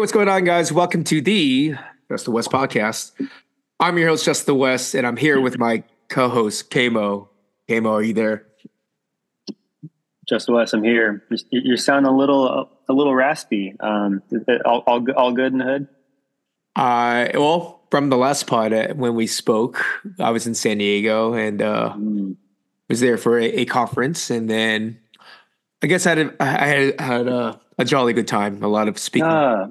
what's going on, guys? Welcome to the Just the West podcast. I'm your host, Just the West, and I'm here with my co-host, Kamo. Kamo, are you there? Just the West, I'm here. You, you sound a little a little raspy. Um, all, all, all good in the hood. Uh, well, from the last pod uh, when we spoke, I was in San Diego and uh, mm. was there for a, a, conference, and then I guess I had I had, had a, a, jolly good time. A lot of speaking ah.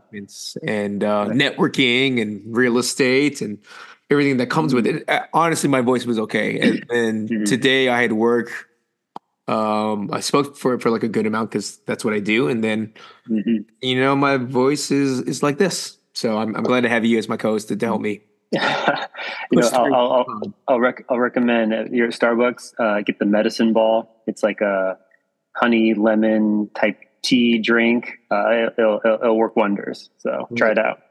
and uh, networking and real estate and everything that comes with it. Uh, honestly, my voice was okay, and, and mm-hmm. today I had work. Um, I spoke for for like a good amount because that's what I do, and then mm-hmm. you know my voice is is like this. So I'm, I'm glad to have you as my co-host to help me. you know, I'll, I'll, I'll, I'll, rec- I'll recommend at your Starbucks, uh, get the medicine ball. It's like a honey lemon type tea drink. Uh, it'll, it'll, it'll, work wonders. So try it out.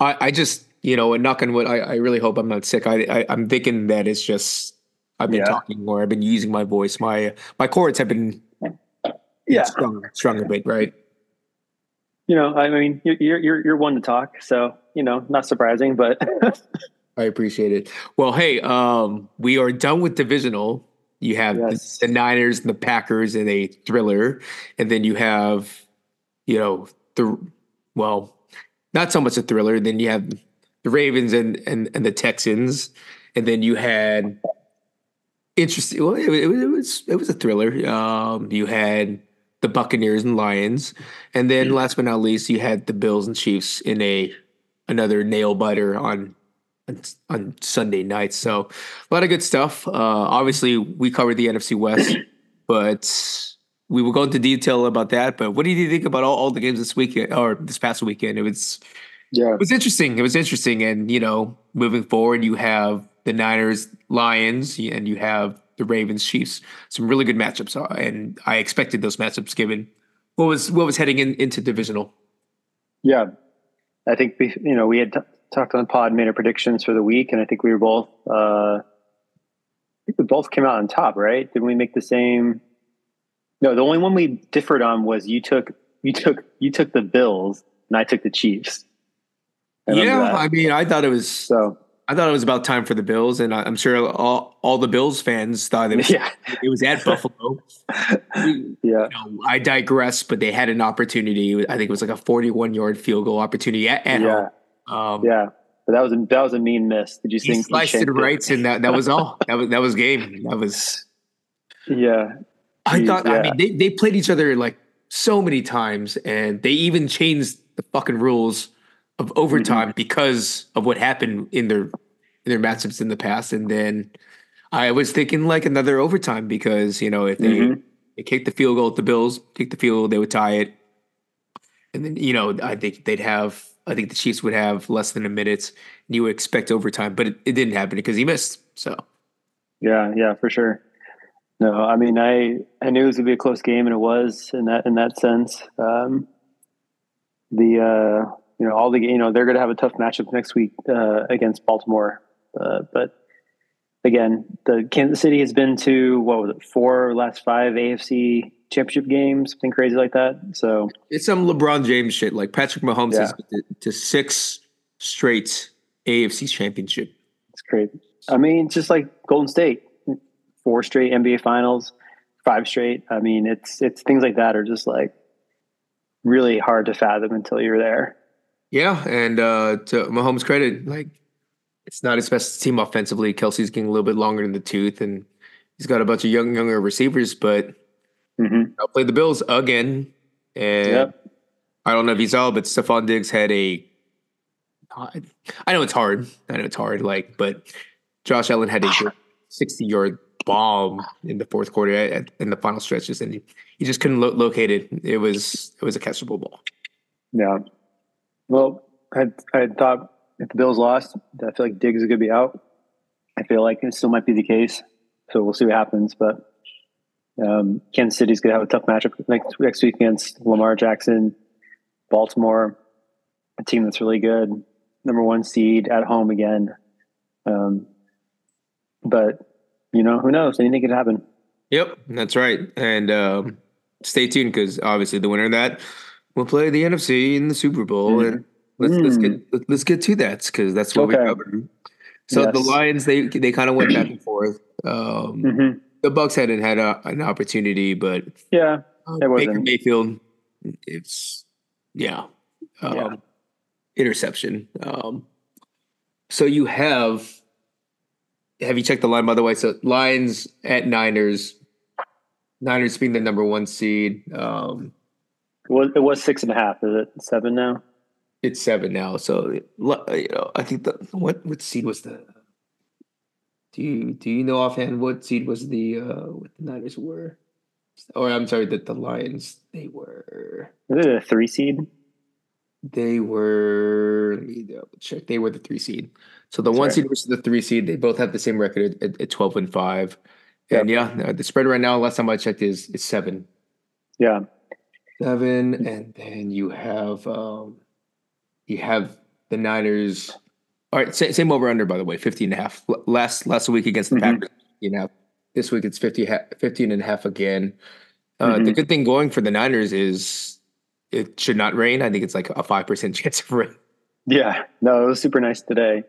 I, I just, you know, and knock on wood, I, I really hope I'm not sick. I, I am thinking that it's just I've been yeah. talking or I've been using my voice. My my cords have been yeah strung, strung a bit, right? you know, I mean, you're you're you're one to talk, so you know, not surprising, but I appreciate it. Well, hey, um, we are done with divisional. You have yes. the, the, Niners and the Packers in a thriller, and then you have, you know, the well, not so much a thriller. Then you have the Ravens and and, and the Texans, and then you had interesting. Well, it, it, it was it was a thriller. Um, you had the Buccaneers and Lions, and then last but not least, you had the Bills and Chiefs in a another nail biter on on Sunday night. So a lot of good stuff. Uh, obviously, we covered the NFC West, but we will go into detail about that. But what did you think about all, all the games this weekend or this past weekend? It was yeah, it was interesting. It was interesting, and you know, moving forward, you have the Niners, Lions, and you have the Ravens Chiefs. Some really good matchups, uh, and I expected those matchups given what was what was heading in, into divisional. Yeah, I think we, you know we had talked on the pod, made our predictions for the week, and I think we were both. Uh, I think we both came out on top, right? Didn't we make the same? No, the only one we differed on was you took you took you took the Bills and I took the Chiefs. I yeah, I mean, I thought it was so. I thought it was about time for the Bills, and I'm sure all, all the Bills fans thought it was, yeah. it was at Buffalo. yeah, you know, I digress, but they had an opportunity. I think it was like a 41 yard field goal opportunity at, at yeah. Um, yeah, but that was a, that was a mean miss. Did you see? Sliced it right, and that that was all. that was that was game. That was. Yeah, I Jeez, thought. Yeah. I mean, they they played each other like so many times, and they even changed the fucking rules of overtime mm-hmm. because of what happened in their in their matchups in the past. And then I was thinking like another overtime because you know if they, mm-hmm. they kick the field goal at the Bills, kick the field, they would tie it, and then you know I think they'd have. I think the Chiefs would have less than a minute, and you would expect overtime, but it, it didn't happen because he missed. So, yeah, yeah, for sure. No, I mean, I I knew it was gonna be a close game, and it was in that in that sense. Um, the uh, you know, all the you know they're going to have a tough matchup next week uh, against Baltimore. Uh, but again, the Kansas City has been to what was it, four last five AFC championship games, something crazy like that. So it's some LeBron James shit. Like Patrick Mahomes yeah. has to, to six straight AFC championship. It's crazy. I mean, it's just like Golden State, four straight NBA Finals, five straight. I mean, it's it's things like that are just like really hard to fathom until you're there. Yeah, and uh, to Mahomes' credit, like it's not his best team offensively. Kelce's getting a little bit longer in the tooth, and he's got a bunch of young, younger receivers. But mm-hmm. I'll play the Bills again, and yep. I don't know if you saw, but Stefon Diggs had a. I know it's hard. I know it's hard. Like, but Josh Allen had a sixty-yard bomb in the fourth quarter at, in the final stretches, and he, he just couldn't lo- locate it. It was it was a catchable ball. Yeah, well, I I thought if the Bills lost, I feel like Diggs is going to be out. I feel like it still might be the case, so we'll see what happens. But um, Kansas City's going to have a tough matchup next next week against Lamar Jackson, Baltimore, a team that's really good, number one seed at home again. Um, but you know, who knows? Anything could happen. Yep, that's right. And um, stay tuned because obviously the winner of that will play the NFC in the Super Bowl, mm-hmm. and let's mm. let's get let's get to that because that's what okay. we covered. So yes. the Lions they they kind of went back and forth. Um, mm-hmm. The Bucks hadn't had a, an opportunity, but yeah, uh, Baker Mayfield, it's yeah, um, yeah. interception. Um, so you have have you checked the line by the way? So Lions at Niners, Niners being the number one seed. Um, well, it was six and a half. Is it seven now? It's seven now. So you know, I think the what what seed was the? Do you do you know offhand what seed was the uh what the Niners were? Or I'm sorry, that the Lions they were. Was it a three seed? They were. Let me double check. They were the three seed. So the Sorry. one seed versus the three seed, they both have the same record at, at twelve and five. And yep. yeah, the spread right now, last time I checked, is is seven. Yeah, seven, and then you have um, you have the Niners. All right, same, over under by the way, 15 and a half. Last last week against the mm-hmm. Packers, you know, this week it's 50, 15 and a half again. Uh, mm-hmm. The good thing going for the Niners is it should not rain. I think it's like a five percent chance of rain. Yeah, no, it was super nice today,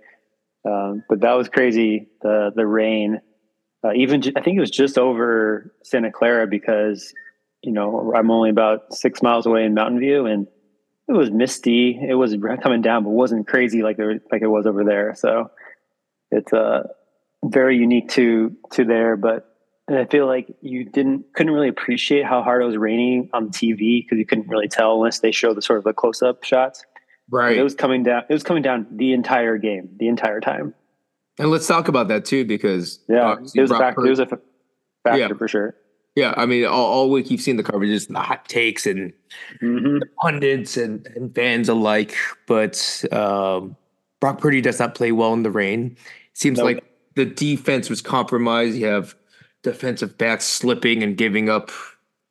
um, but that was crazy. The the rain, uh, even I think it was just over Santa Clara because you know I'm only about six miles away in Mountain View, and it was misty. It was coming down, but wasn't crazy like there like it was over there. So it's uh very unique to to there, but I feel like you didn't couldn't really appreciate how hard it was raining on TV because you couldn't really tell unless they showed the sort of the close up shots. Right. But it was coming down. It was coming down the entire game, the entire time. And let's talk about that too, because yeah, it was, a factor, it was a factor yeah. for sure. Yeah, I mean, all, all week you've seen the coverages, the hot takes, and mm-hmm. the pundits and, and, fans alike. But um, Brock Purdy does not play well in the rain. Seems like the defense was compromised. You have defensive backs slipping and giving up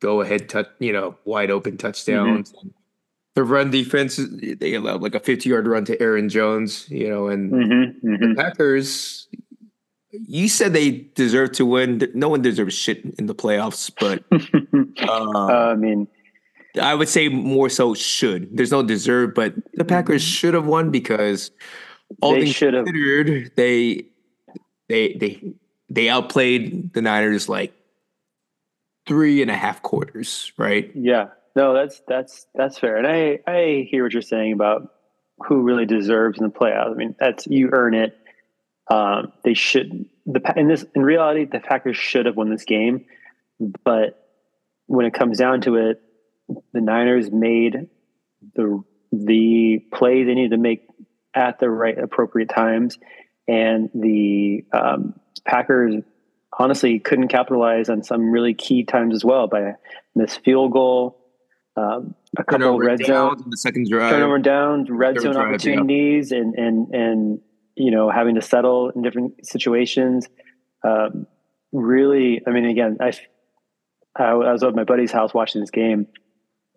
go ahead touch, you know, wide open touchdowns. Mm-hmm. The run defense, they allowed like a 50 yard run to Aaron Jones, you know, and mm-hmm. Mm-hmm. the Packers, you said they deserve to win. No one deserves shit in the playoffs, but uh, I mean, I would say more so should. There's no deserve, but the Packers mm-hmm. should have won because all they should have. They they they they outplayed the Niners like three and a half quarters, right? Yeah. No, that's that's that's fair. And I I hear what you're saying about who really deserves in the playoffs. I mean, that's you earn it. Um, they should the in this in reality the Packers should have won this game, but when it comes down to it, the Niners made the the play they needed to make at the right appropriate times, and the um, Packers honestly couldn't capitalize on some really key times as well by this field goal, um, a couple red zone in the second drive, turnover down, red zone drive, opportunities, yeah. and and and you know having to settle in different situations. Um, really, I mean, again, I I was at my buddy's house watching this game.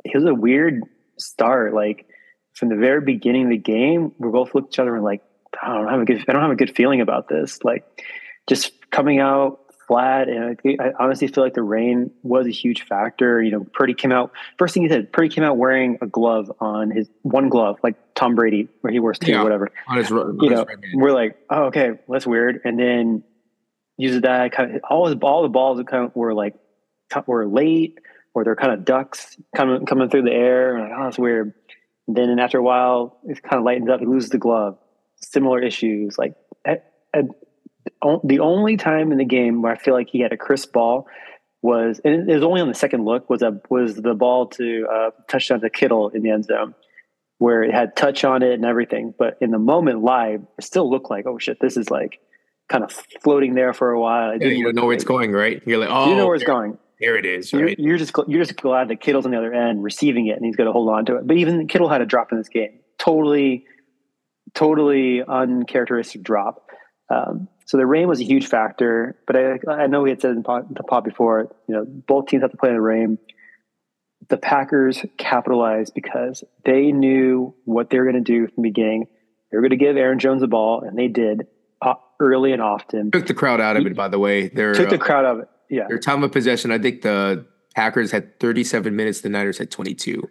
It was a weird start. Like from the very beginning of the game, we both looked at each other and like, I don't have a good, I don't have a good feeling about this. Like just coming out flat. And I, I, honestly feel like the rain was a huge factor. You know, Purdy came out, first thing he said, Purdy came out wearing a glove on his one glove, like Tom Brady, where he wears two yeah, or whatever. His, you know, we're like, oh, okay, well, that's weird. And then uses that kind of, all, his, all the balls kind of were like, were late or they're kind of ducks coming, coming through the air. And like, oh, that's weird. And then after a while, it kind of lightens up. He loses the glove. Similar issues. Like, at, at, the only time in the game where I feel like he had a crisp ball was, and it was only on the second look, was a was the ball to uh, touchdown to Kittle in the end zone, where it had touch on it and everything. But in the moment live, it still looked like, oh shit, this is like kind of floating there for a while. Yeah, you don't know where it's going, right? You're like, oh, you know where it's going. There it is. Right? You're, you're, just you're just glad that Kittle's on the other end receiving it, and he's going to hold on to it. But even Kittle had a drop in this game, totally, totally uncharacteristic drop. Um, so the rain was a huge factor, but I, I know we had said in the pod before, you know, both teams have to play in the rain. The Packers capitalized because they knew what they were going to do from the beginning. They were going to give Aaron Jones the ball, and they did uh, early and often. Took the crowd out of it, by the way. They're, took the uh, crowd out of it. Yeah. Their time of possession, I think the Packers had 37 minutes, the Niners had 22.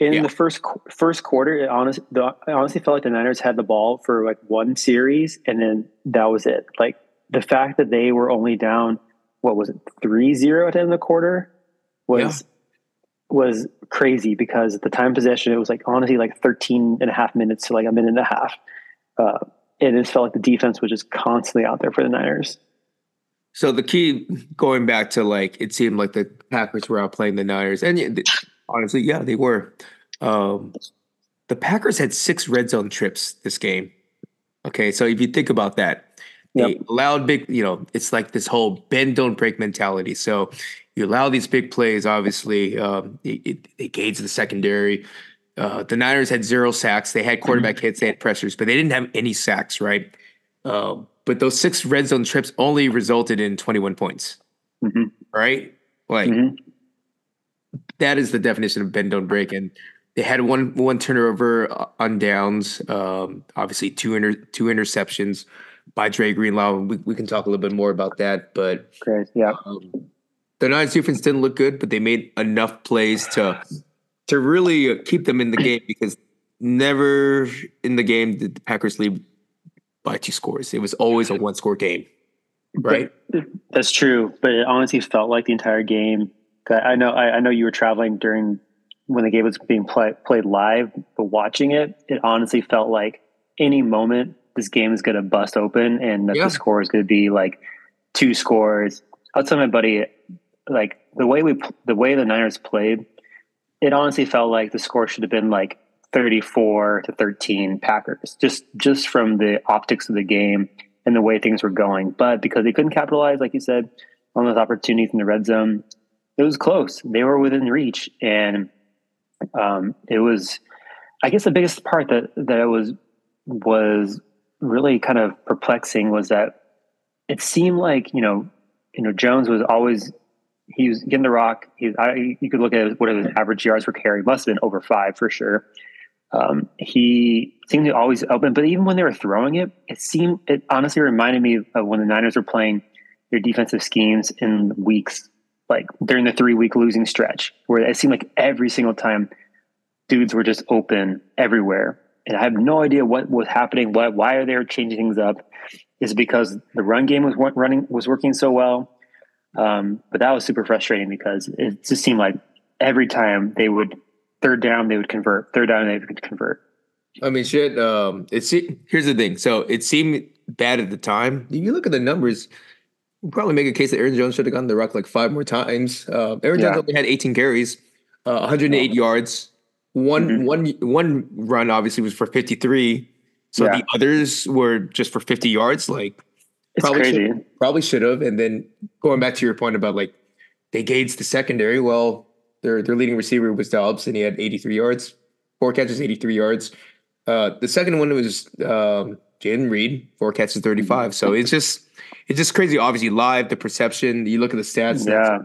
In yeah. the first first quarter, it honestly, the, I honestly felt like the Niners had the ball for like one series, and then that was it. Like the fact that they were only down, what was it, 3-0 at the end of the quarter, was yeah. was crazy because the time possession it was like honestly like 13 and a half minutes to like a minute and a half. Uh, and it felt like the defense was just constantly out there for the Niners. So the key, going back to like, it seemed like the Packers were out playing the Niners, and honestly, yeah, they were. Um, the Packers had six red zone trips this game. Okay, so if you think about that, they yep. allowed big. You know, it's like this whole bend don't break mentality. So you allow these big plays. Obviously, um, it, it, it gains the secondary. Uh, the Niners had zero sacks. They had quarterback mm-hmm. hits. They had pressures, but they didn't have any sacks. Right. Um, but those six red zone trips only resulted in 21 points. Mm-hmm. Right. Like mm-hmm. That is the definition of bend don't break. And they had one one turnover on downs. Um, obviously, two inter, two interceptions by Dre Greenlaw. We, we can talk a little bit more about that. But Great. yeah, um, the Niners defense didn't look good, but they made enough plays to to really keep them in the game because never in the game did the Packers lead by two scores. It was always a one score game, right? That's true, but it honestly felt like the entire game. I know I, I know you were traveling during when the game was being play, played live, but watching it, it honestly felt like any moment this game is going to bust open and that yeah. the score is going to be like two scores. I'll tell my buddy, like the way we the way the Niners played it honestly felt like the score should have been like 34 to 13 Packers, just just from the optics of the game and the way things were going. But because they couldn't capitalize, like you said, on those opportunities in the red zone, it was close. They were within reach, and um, it was, I guess, the biggest part that that was was really kind of perplexing was that it seemed like you know, you know, Jones was always he was getting the rock. He, I, you could look at what his average yards per carry must have been over five for sure. Um, he seemed to always open, but even when they were throwing it, it seemed it honestly reminded me of when the Niners were playing their defensive schemes in weeks like during the three week losing stretch, where it seemed like every single time dudes were just open everywhere, and I have no idea what was happening. What why are they changing things up? Is because the run game was running was working so well um, but that was super frustrating because it just seemed like every time they would third down they would convert, third down they would convert. I mean, shit. Um, it's here's the thing. So it seemed bad at the time. If you look at the numbers, probably make a case that Aaron Jones should have gotten the rock like five more times. Uh, Aaron Jones only had 18 carries, uh, 108 yards. One, mm-hmm. one, one run obviously was for 53. So yeah. the others were just for 50 yards. Like it's probably crazy. Should, probably should have. And then going back to your point about like they gauged the secondary. Well, their their leading receiver was Doubs, and he had 83 yards, four catches, 83 yards. Uh, the second one was um, Jayden Reed, four catches, 35. So it's just it's just crazy. Obviously, live the perception. You look at the stats. Yeah.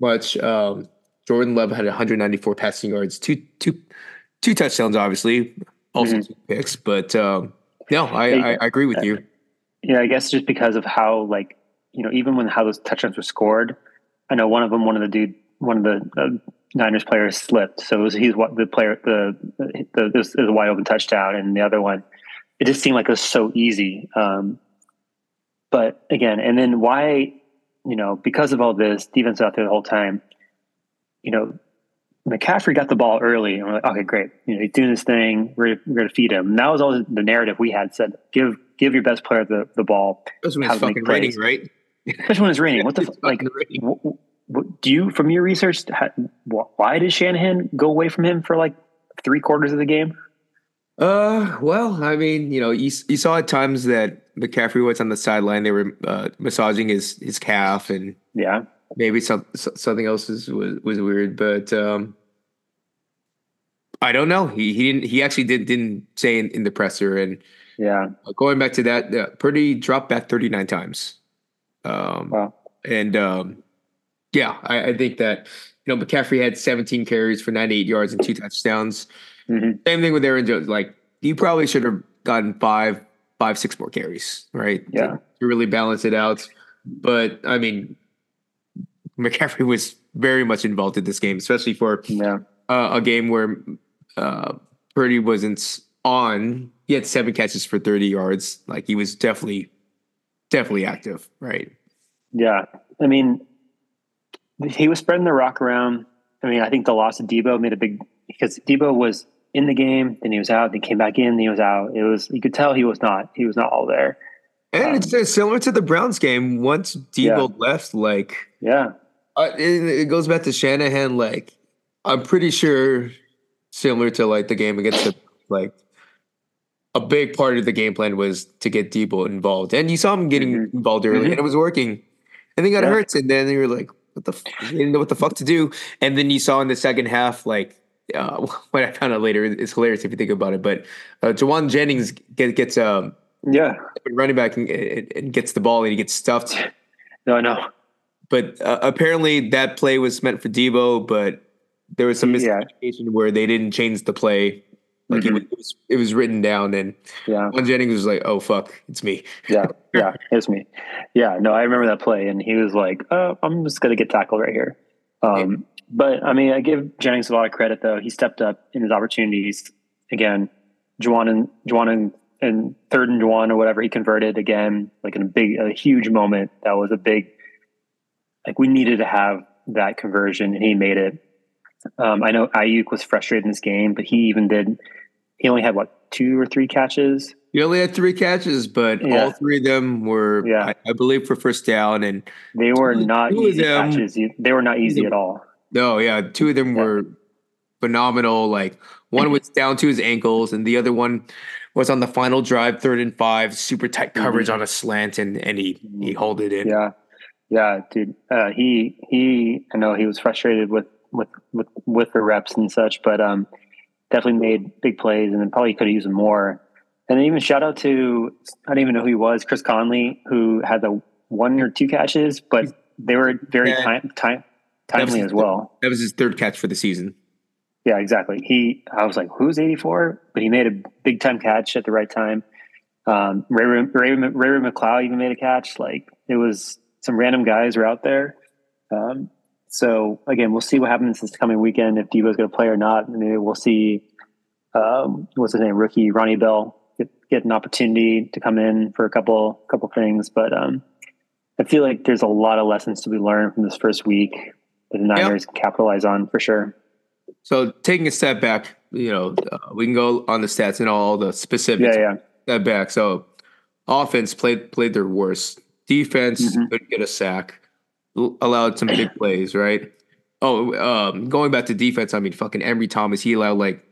Much. Um, Jordan Love had 194 passing yards, two two two touchdowns, obviously, also mm-hmm. two picks. But um, no, I, I, I agree with you. Yeah, I guess just because of how like you know even when how those touchdowns were scored, I know one of them, one of the dude, one of the uh, Niners players slipped, so it was he's what the player the the this is a wide open touchdown, and the other one, it just seemed like it was so easy. Um, but again, and then why you know because of all this defense out there the whole time, you know McCaffrey got the ball early, and we're like, okay, great. You know, he's doing this thing. We're, we're going to feed him. And that was all the narrative we had said: give give your best player the, the ball. Especially when it's fucking raining, right? Especially when it's raining. What the like? What, what, do you, from your research, why did Shanahan go away from him for like three quarters of the game? Uh, well, I mean, you know, you, you saw at times that McCaffrey was on the sideline. They were uh, massaging his his calf, and yeah, maybe some something else was was, was weird, but um, I don't know. He he didn't. He actually did didn't say in, in the presser, and yeah, going back to that, uh, Purdy dropped back thirty nine times. Um, wow. And um, yeah, I, I, think that you know McCaffrey had seventeen carries for ninety eight yards and two touchdowns. Mm-hmm. Same thing with Aaron Jones. Like he probably should have gotten five, five, six more carries, right? Yeah, to, to really balance it out. But I mean, McCaffrey was very much involved in this game, especially for yeah. uh, a game where uh, Purdy wasn't on. He had seven catches for 30 yards. Like he was definitely, definitely active, right? Yeah. I mean, he was spreading the rock around. I mean, I think the loss of Deebo made a big because Deebo was in the game, then he was out, then he came back in, then he was out. It was you could tell he was not he was not all there. And um, it's similar to the Browns game. Once Deebo yeah. left, like yeah, uh, it, it, goes back to Shanahan. Like I'm pretty sure similar to like the game against the like a big part of the game plan was to get Deebo involved, and you saw him getting mm-hmm. involved early, mm-hmm. and it was working. And then got yeah. hurt, and then you were like, "What the? F-? You didn't know what the fuck to do." And then you saw in the second half, like uh, what I found out later is hilarious if you think about it. But uh, Jauan Jennings get, gets um yeah running back and, and, gets the ball and he gets stuffed. No, no. But uh, apparently that play was meant for Deebo, but there was some miscommunication yeah. where they didn't change the play. Like mm-hmm. it, was, it was written down, and yeah, Jauan Jennings was like, "Oh fuck, it's me." yeah, yeah, it's me. Yeah, no, I remember that play, and he was like, "Oh, I'm just gonna get tackled right here." Um, but I mean, I give Jennings a lot of credit though. He stepped up in his opportunities again. Jauan and Jauan and, and third and Jauan or whatever he converted again, like in a big, a huge moment. That was a big, like we needed to have that conversion, and he made it. Um, I know Aiyuk was frustrated in this game, but he even did. He only had what two or three catches. He only had three catches, but yeah. all three of them were, yeah. I, I, believe, for first down, and they were not easy them, catches. They were not easy at all. No, yeah, two of them were phenomenal. Like one was down to his ankles, and the other one was on the final drive, third and five, super tight mm-hmm. coverage mm-hmm. on a slant, and and he he hauled it in. Yeah, yeah, dude. Uh, he he. I know he was frustrated with with with with the reps and such, but um, definitely made big plays, and then probably could have used more. And then even shout out to I don't even know who he was, Chris Conley, who had the one or two catches, but they were very yeah. time time timely as well. That was his third catch for the season. Yeah, exactly. He, I was like, who's 84? But he made a big time catch at the right time. Um, Ray, Ray, Ray, Ray McCloud even made a catch. Like it was some random guys were out there. Um, so again, we'll see what happens this coming weekend if Deebo's going to play or not. Maybe we'll see. Um, what's his name? Rookie Ronnie Bell get, get an opportunity to come in for a couple couple things, but um, I feel like there's a lot of lessons to be learned from this first week the Niners yep. capitalize on for sure. So taking a step back, you know, uh, we can go on the stats and all the specifics. Yeah, yeah. Step back. So offense played played their worst. Defense mm-hmm. couldn't get a sack. Allowed some big plays, right? Oh, um, going back to defense, I mean, fucking Ambry Thomas, he allowed like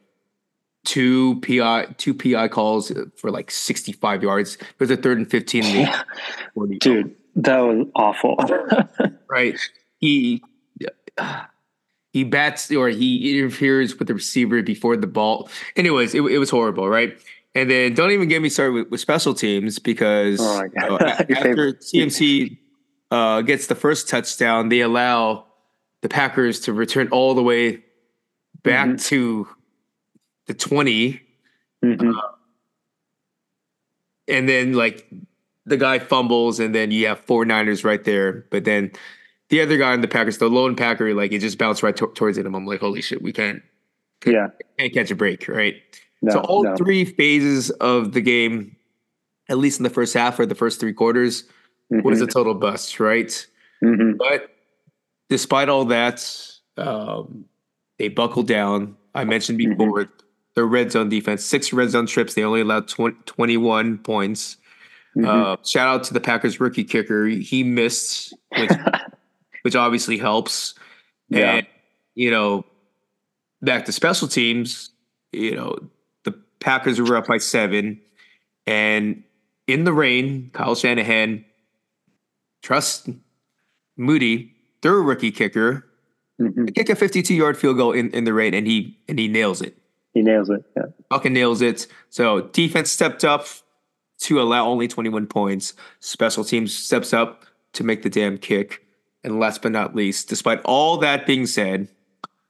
two PI two PI calls for like sixty five yards. It was a third and fifteen. Dude, that was awful. right. He he bats or he interferes with the receiver before the ball. Anyways, it, it was horrible, right? And then don't even get me started with, with special teams because oh you know, after CMC uh, gets the first touchdown, they allow the Packers to return all the way back mm-hmm. to the 20. Mm-hmm. Uh, and then like the guy fumbles and then you have four Niners right there. But then the other guy in the Packers, the lone Packer, like it just bounced right towards it. And I'm like, holy shit, we can't, can't yeah, can't catch a break, right? No, so all no. three phases of the game, at least in the first half or the first three quarters, mm-hmm. was a total bust, right? Mm-hmm. But despite all that, um, they buckled down. I mentioned mm-hmm. before mm-hmm. the red zone defense, six red zone trips. They only allowed 20, 21 points. Mm-hmm. Uh, shout out to the Packers rookie kicker. He missed, which which obviously helps. Yeah. And, you know, back to special teams, you know, the Packers were up by seven. And in the rain, Kyle Shanahan trust Moody, their rookie kicker, mm-hmm. kick a 52 yard field goal in, in the rain, and he and he nails it. He nails it. Yeah. Fucking nails it. So defense stepped up to allow only 21 points. Special teams steps up to make the damn kick. And last but not least, despite all that being said,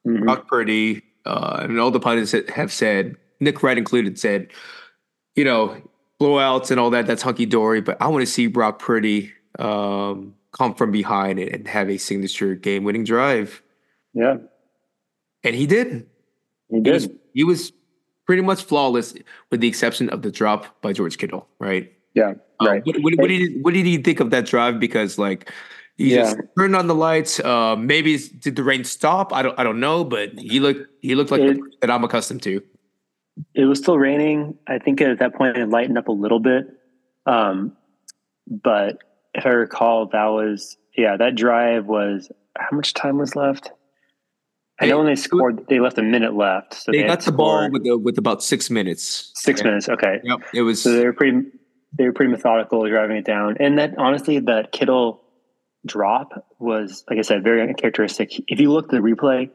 mm-hmm. Brock Purdy uh, and all the pundits have said, Nick Wright included, said, you know, blowouts and all that, that's hunky dory. But I want to see Brock Purdy um, come from behind and have a signature game winning drive. Yeah. And he did. He did. He was, he was pretty much flawless, with the exception of the drop by George Kittle, right? Yeah, um, right. What, what, what, did what did you think of that drive? Because like he yeah. just turned on the lights. Uh, maybe did the rain stop? I don't I don't know, but he looked he looked like it, that I'm accustomed to. It was still raining. I think at that point it lightened up a little bit. Um, but if I recall, that was yeah, that drive was how much time was left? I know when they scored, they left a minute left. So they, they got the ball with the, with about six minutes. Six yeah. minutes, okay. Yep, it was. So they were pretty. They were pretty methodical driving it down, and that honestly, that Kittle drop was, like I said, very uncharacteristic. If you look at the replay,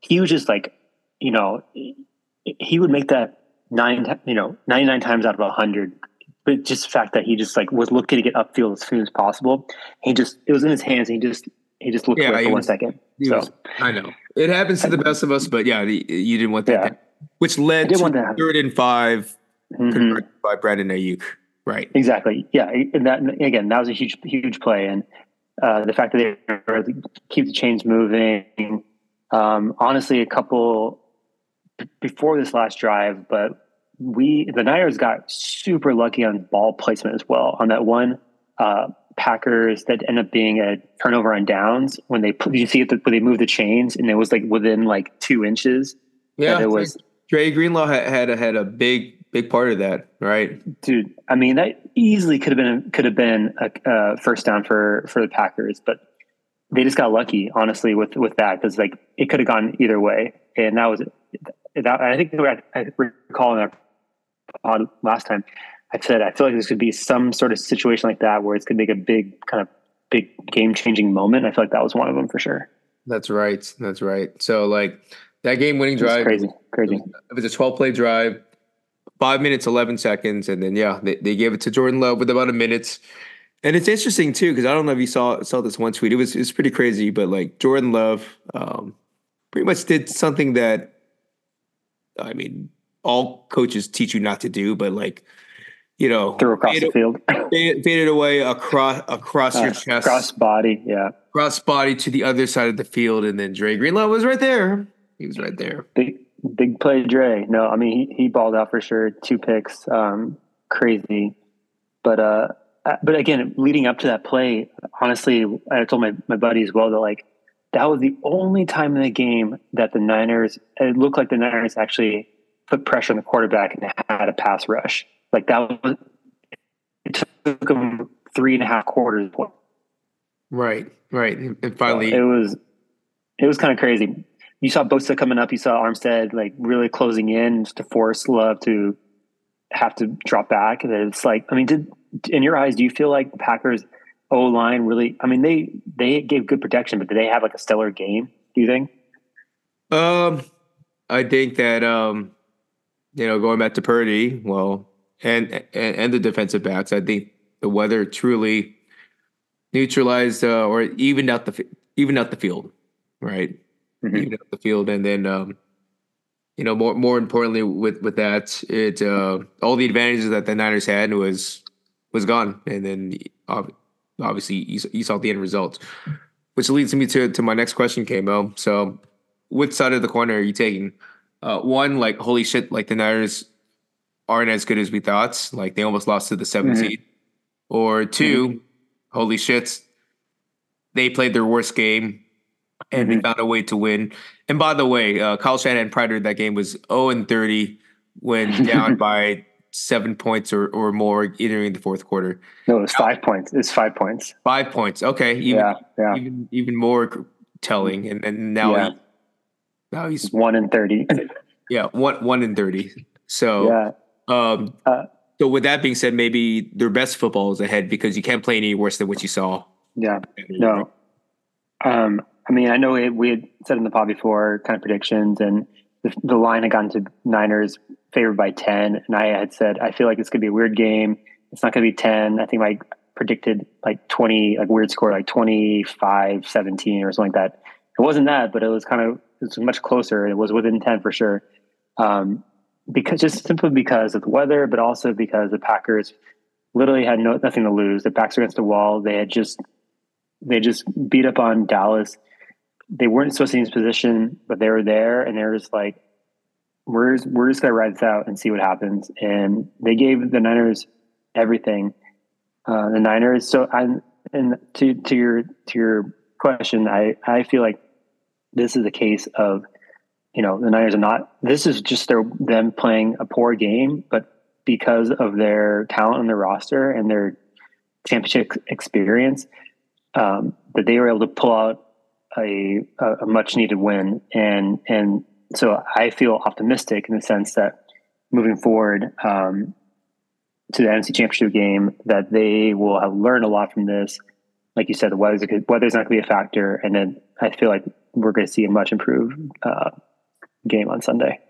he was just like, you know, he would make that nine, you know, ninety nine times out of a hundred but just the fact that he just like was looking to get upfield as soon as possible. He just it was in his hands. he just he just looked yeah, away for was, one second. So was, I know it happens to the best of us, but yeah, the, you didn't want that, yeah. which led to third and 5 mm-hmm. by Brandon Aiyuk. Right. Exactly. Yeah. And that again, that was a huge, huge play, and uh, the fact that they were, keep the chains moving. Um, honestly, a couple before this last drive, but we the Niners got super lucky on ball placement as well on that one uh, Packers that ended up being a turnover on downs when they put you see it when they moved the chains and it was like within like two inches. Yeah, it was. Dre Greenlaw had had a, had a big big part of that, right? Dude, I mean that easily could have been could have been a, a first down for for the Packers, but they just got lucky, honestly, with with that because like it could have gone either way, and that was that. I think I recall in our pod last time, I said I feel like this could be some sort of situation like that where it's going to make a big kind of big game changing moment. I feel like that was one of them for sure. That's right. That's right. So like that game winning drive, crazy, crazy. It was a twelve play drive, five minutes eleven seconds, and then yeah, they, they gave it to Jordan Love with about a minute. And it's interesting too because I don't know if you saw saw this one tweet. It was it was pretty crazy, but like Jordan Love, um, pretty much did something that, I mean, all coaches teach you not to do, but like, you know, throw across the field, fade, fade, it away across across uh, your chest, cross body, yeah, cross body to the other side of the field, and then Dre Greenlaw was right there. He was right there. Big play, Dre. No, I mean he he balled out for sure. Two picks, um, crazy. But uh, uh but again, leading up to that play, honestly, I told my my buddy as well that like that was the only time in the game that the Niners it looked like the Niners actually put pressure on the quarterback and had a pass rush. Like that was it took them three and a half quarters. Right, right. And finally, so it was it was kind of crazy. You saw Bosa coming up. You saw Armstead like really closing in to force Love to have to drop back. It's like, I mean, did in your eyes, do you feel like the Packers O line really? I mean, they they gave good protection, but did they have like a stellar game? Do you think? Um, I think that um, you know, going back to Purdy, well, and and, and the defensive backs, I think the weather truly neutralized uh, or evened out the even out the field, right? Mm-hmm. Out the field, and then um, you know, more more importantly, with with that, it uh, all the advantages that the Niners had was was gone, and then obviously you, you saw the end result, which leads me to to my next question, Kamo. So, which side of the corner are you taking? uh, one, like holy shit, like the Niners aren't as good as we thought. Like they almost lost to the 17. Mm-hmm. Or 2 mm-hmm. holy shit, they played their worst game and mm-hmm. they found a way to win. And by the way, uh, Kyle Shanahan prior to that game was 0 and 30 when down by seven points or, or more entering the fourth quarter. No, it was five points. It's five points. Five points. Okay. Even, yeah, yeah. Even, even more telling. And, and now yeah. Now he's one in thirty. yeah, one one in thirty. So yeah. Um, uh, so with that being said, maybe their best football is ahead because you can't play any worse than what you saw. Yeah. No. Um, I mean, I know it, we had said in the pod before, kind of predictions, and the, the line had gone to Niners favored by ten, and I had said I feel like it's gonna be a weird game. It's not gonna be ten. I think I predicted like twenty, like weird score, like 25, 17 or something like that. It wasn't that, but it was kind of it's much closer. It was within 10 for sure. Um, because just simply because of the weather, but also because the Packers literally had no, nothing to lose. Their backs against the wall. They had just, they just beat up on Dallas. They weren't supposed to be in this position, but they were there and they're just like, we're we're just gonna ride this out and see what happens. And they gave the Niners everything. Uh, the Niners. So I'm and to to your to your question, I I feel like this is a case of you know the Niners are not. This is just their them playing a poor game, but because of their talent on their roster and their championship experience, um, that they were able to pull out a, a much needed win. And and so I feel optimistic in the sense that moving forward um, to the NFC Championship game, that they will have learned a lot from this. Like you said, the weather's weather's not going to be a factor, and then I feel like we're going to see a much improved uh, game on Sunday.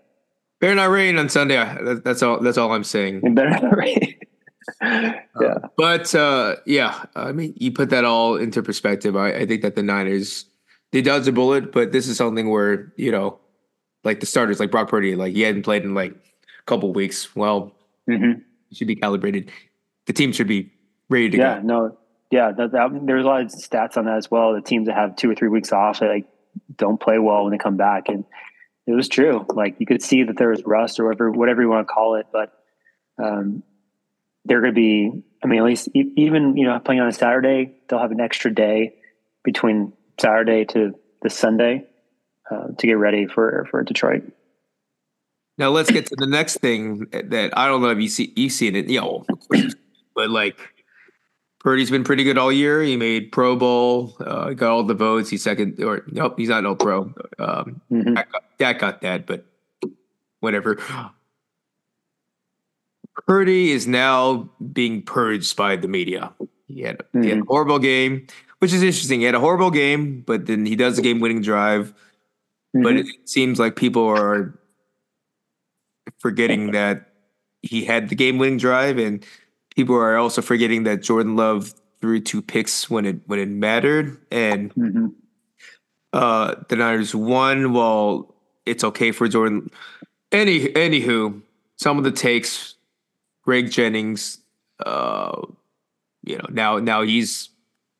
Better not rain on Sunday. That's all. That's all I'm saying. It better not rain. yeah. Uh, but uh, yeah, I mean, you put that all into perspective. I, I think that the Niners they dodged a bullet, but this is something where you know, like the starters, like Brock Purdy, like he hadn't played in like a couple weeks. Well, mm-hmm. should be calibrated. The team should be ready to yeah, go. Yeah, no, yeah. That, that, there's a lot of stats on that as well. The teams that have two or three weeks off, they, like don't play well when they come back, and it was true. Like you could see that there was rust or whatever, whatever you want to call it, but um, they're going to be. I mean, at least even you know playing on a Saturday, they'll have an extra day between Saturday to the Sunday uh, to get ready for for Detroit. Now let's get to the next thing that I don't know if you see you've seen it, you know, but like Purdy's been pretty good all year. He made Pro Bowl, uh, got all the votes. He's second, or nope, he's not no pro. Um, mm-hmm. Dak, got, Dak got that, but whatever. Purdy is now being purged by the media. He had, mm-hmm. he had a mm-hmm. horrible game which is interesting. He had a horrible game, but then he does the game winning drive. Mm-hmm. But it seems like people are forgetting that he had the game winning drive, and people are also forgetting that Jordan Love threw two picks when it when it mattered, and mm-hmm. uh, the Niners won. Well, it's okay for Jordan. Any anywho, some of the takes, Greg Jennings, uh, you know, now now he's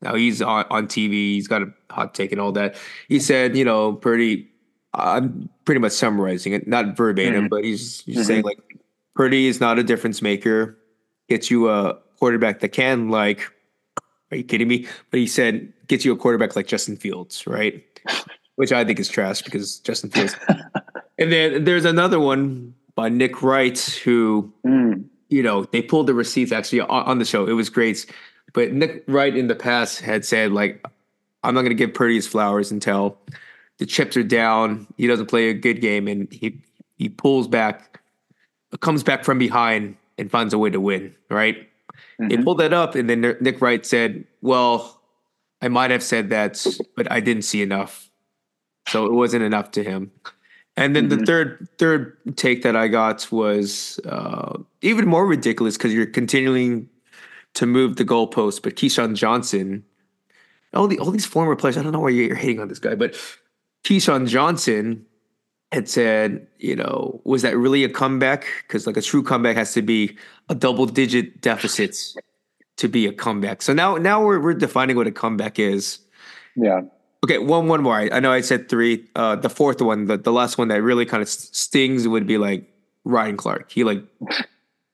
now he's on, on TV. He's got a hot take and all that. He said, you know, pretty. I'm pretty much summarizing it, not verbatim, mm-hmm. but he's, he's mm-hmm. saying like, Purdy is not a difference maker. Gets you a quarterback that can like. Are you kidding me? But he said gets you a quarterback like Justin Fields, right? Which I think is trash because Justin Fields. and then there's another one by Nick Wright who, mm. you know, they pulled the receipts actually on, on the show. It was great. But Nick Wright in the past had said like, I'm not going to give Purdy his flowers until the chips are down. He doesn't play a good game, and he he pulls back, comes back from behind, and finds a way to win. Right? Mm-hmm. They pulled that up, and then Nick Wright said, "Well, I might have said that, but I didn't see enough, so it wasn't enough to him." And then mm-hmm. the third third take that I got was uh, even more ridiculous because you're continuing to move the goalpost, but Keyshawn Johnson, all the all these former players, I don't know why you're hating on this guy, but Keyshawn Johnson had said, you know, was that really a comeback? Because like a true comeback has to be a double digit deficits to be a comeback. So now now we're we're defining what a comeback is. Yeah. Okay, one one more. I, I know I said three. Uh, the fourth one, the, the last one that really kind of stings would be like Ryan Clark. He like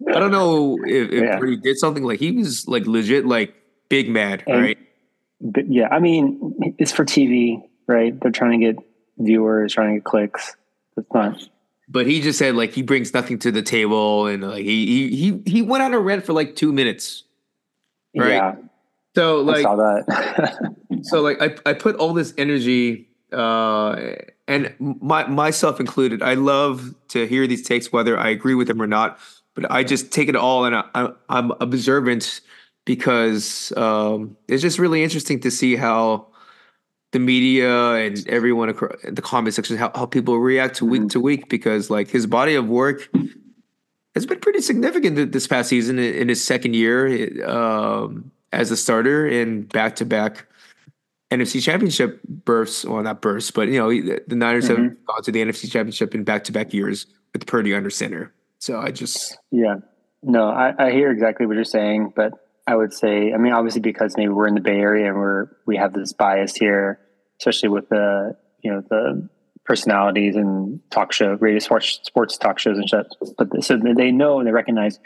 I don't know if, if yeah. he did something like he was like legit like big mad, and, right? Yeah, I mean, it's for TV, right? They're trying to get viewers, trying to get clicks. It's not. But he just said like he brings nothing to the table, and like he he he he went on a rant for like two minutes, right? Yeah. So like, I saw that. so like, I I put all this energy, uh, and my myself included. I love to hear these takes, whether I agree with them or not but I just take it all and I, am observant because um, it's just really interesting to see how the media and everyone across the comment section how, how people react to week mm-hmm. to week because like his body of work has been pretty significant this past season in his second year um, as a starter in back to back NFC Championship bursts. Well, not bursts, but you know the Niners mm-hmm. have gone to the NFC Championship in back to back years with Purdy under center. So I just yeah, no, I, I hear exactly what you're saying, but I would say, I mean, obviously because maybe we're in the Bay Area and we're we have this bias here, especially with the you know the personalities and talk show, radio sports, sports talk shows and shit. But so they know and they recognize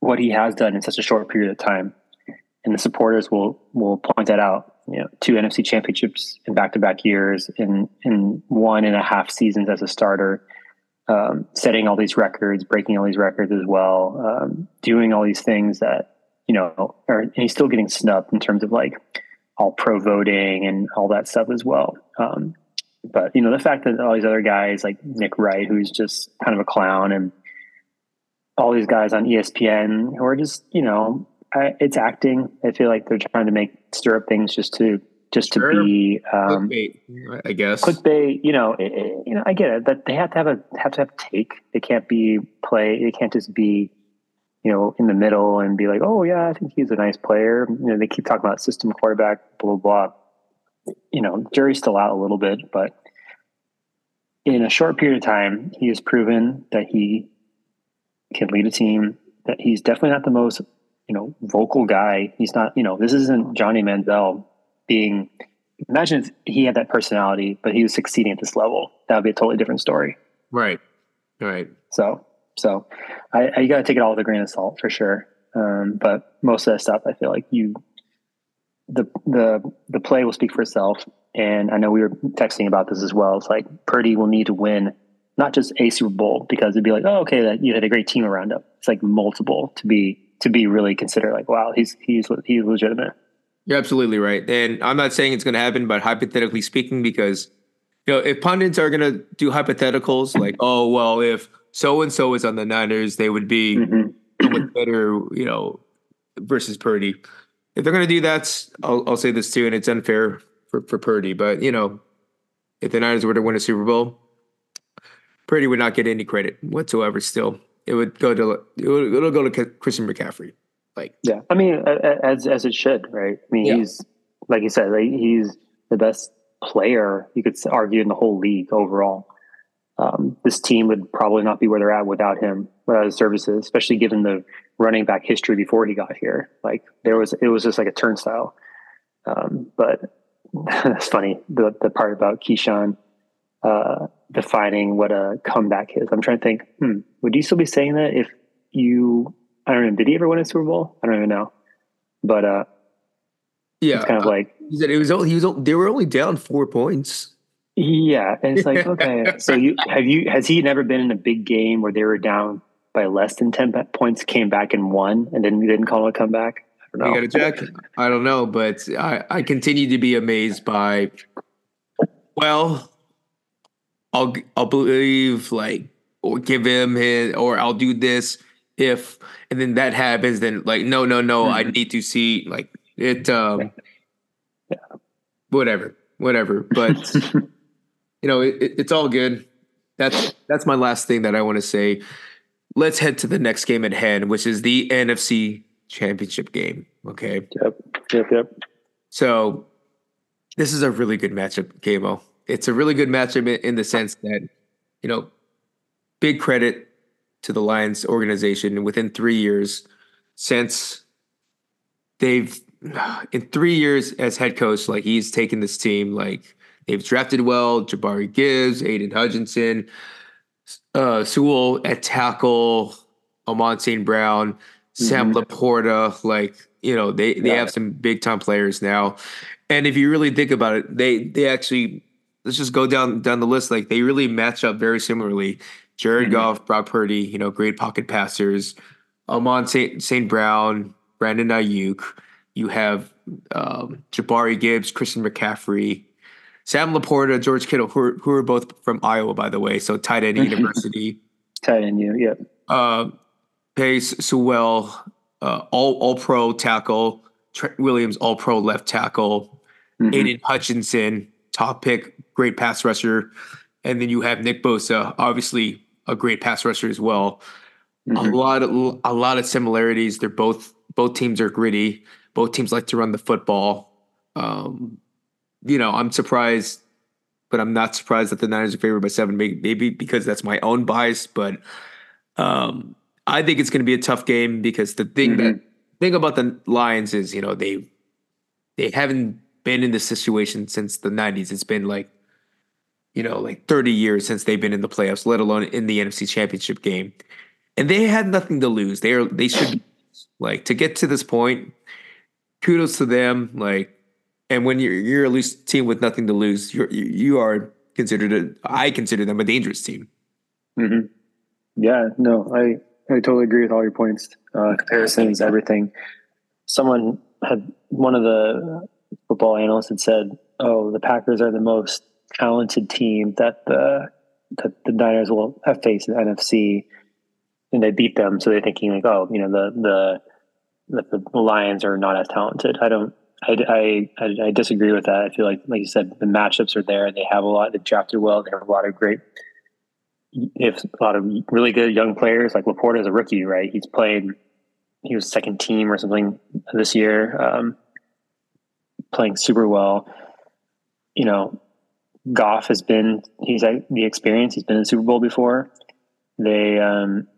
what he has done in such a short period of time, and the supporters will will point that out. You know, two NFC championships in back to back years, in in one and a half seasons as a starter, um, setting all these records, breaking all these records as well, um, doing all these things that you know, are, and he's still getting snubbed in terms of like all pro voting and all that stuff as well. Um, but you know, the fact that all these other guys like Nick Wright, who's just kind of a clown, and all these guys on ESPN who are just, you know, I, it's acting. I feel like they're trying to make stir up things just to just sure. to be um, clickbait, I guess clickbait. You know, it, it, you know, I get it that they have to have a have to have take. They can't be play. They can't just be you know, in the middle and be like, oh yeah, I think he's a nice player. You know, they keep talking about system quarterback, blah blah blah. You know, jury's still out a little bit, but in a short period of time, he has proven that he can lead a team. That he's definitely not the most, you know, vocal guy. He's not, you know, this isn't Johnny Manziel being. Imagine if he had that personality, but he was succeeding at this level. That would be a totally different story. Right. Right. So so I, I got to take it all with a grain of salt for sure. Um, but most of that stuff, I feel like you, the the the play will speak for itself. And I know we were texting about this as well. It's like Purdy will need to win not just a Super Bowl because it'd be like, oh, okay, that you had a great team around him. It's like multiple to be to be really considered like, wow, he's he's he's legitimate. You're absolutely right, and I'm not saying it's going to happen, but hypothetically speaking, because you know, if pundits are going to do hypotheticals like, oh, well, if so and so is on the Niners, they would be mm-hmm. better, you know, versus Purdy. If they're going to do that, I'll, I'll say this too, and it's unfair for, for Purdy, but you know, if the Niners were to win a Super Bowl, Purdy would not get any credit whatsoever. Still, it would go to it would, it'll go to Christian McCaffrey. Like, yeah, I mean, as as it should, right? I mean, yeah. he's like you said, like, he's the best player you could argue in the whole league overall um, this team would probably not be where they're at without him, without his services, especially given the running back history before he got here. Like there was, it was just like a turnstile. Um, but that's funny. The the part about Keyshawn uh, defining what a comeback is. I'm trying to think. Hmm, would you still be saying that if you? I don't know. Did he ever win a Super Bowl? I don't even know. But uh, yeah, it's kind of like he said it was. He was. They were only down four points. Yeah, and it's like okay, so you have you has he never been in a big game where they were down by less than ten points, came back and won, and then you didn't call a comeback? I don't know. You got to check. I don't know, but I I continue to be amazed by. Well, I'll I'll believe like or give him his or I'll do this if and then that happens. Then like no no no, mm-hmm. I need to see like it. um Yeah. Whatever, whatever, but. you know, it, it's all good. That's that's my last thing that I want to say. Let's head to the next game at hand, which is the NFC Championship game. Okay. Yep. Yep. Yep. So this is a really good matchup, Camo. It's a really good matchup in the sense that, you know, big credit to the Lions organization within three years since they've in three years as head coach, like he's taken this team like They've drafted well. Jabari Gibbs, Aidan Hutchinson, uh, Sewell at tackle, Amon St. Brown, mm-hmm. Sam LaPorta. Like, you know, they, they yeah. have some big time players now. And if you really think about it, they they actually let's just go down down the list. Like they really match up very similarly. Jared mm-hmm. Goff, Brock Purdy, you know, great pocket passers. Amon St. St. Brown, Brandon Aiyuk. You have um, Jabari Gibbs, Christian McCaffrey, Sam LaPorta, George Kittle, who are, who are both from Iowa, by the way, so tight end university. tight end, you, yeah. Uh, Pace Sewell, uh, all all pro tackle. Trent Williams, all pro left tackle. Mm-hmm. Aidan Hutchinson, top pick, great pass rusher, and then you have Nick Bosa, obviously a great pass rusher as well. Mm-hmm. A lot of a lot of similarities. They're both both teams are gritty. Both teams like to run the football. Um, you know, I'm surprised, but I'm not surprised that the Niners are favored by seven. Maybe because that's my own bias, but um, I think it's going to be a tough game because the thing mm-hmm. that thing about the Lions is, you know, they they haven't been in this situation since the '90s. It's been like you know, like 30 years since they've been in the playoffs, let alone in the NFC Championship game. And they had nothing to lose. They are they should like to get to this point. Kudos to them. Like, and when you're you're a loose team with nothing to lose, you're you are considered a I consider them a dangerous team. Mm-hmm. Yeah, no, I I totally agree with all your points. Uh, comparisons, everything. Someone had one of the football analysts had said, "Oh, the Packers are the most talented team that the that the Niners will have faced in the NFC, and they beat them. So they're thinking like, oh, you know, the the the, the Lions are not as talented. I don't. I, I, I disagree with that. I feel like, like you said, the matchups are there. And they have a lot. They drafted well. They have a lot of great. If a lot of really good young players, like LaPorta is a rookie, right? He's played. He was second team or something this year, um, playing super well. You know, Goff has been he's like the experience. He's been in the Super Bowl before. They um,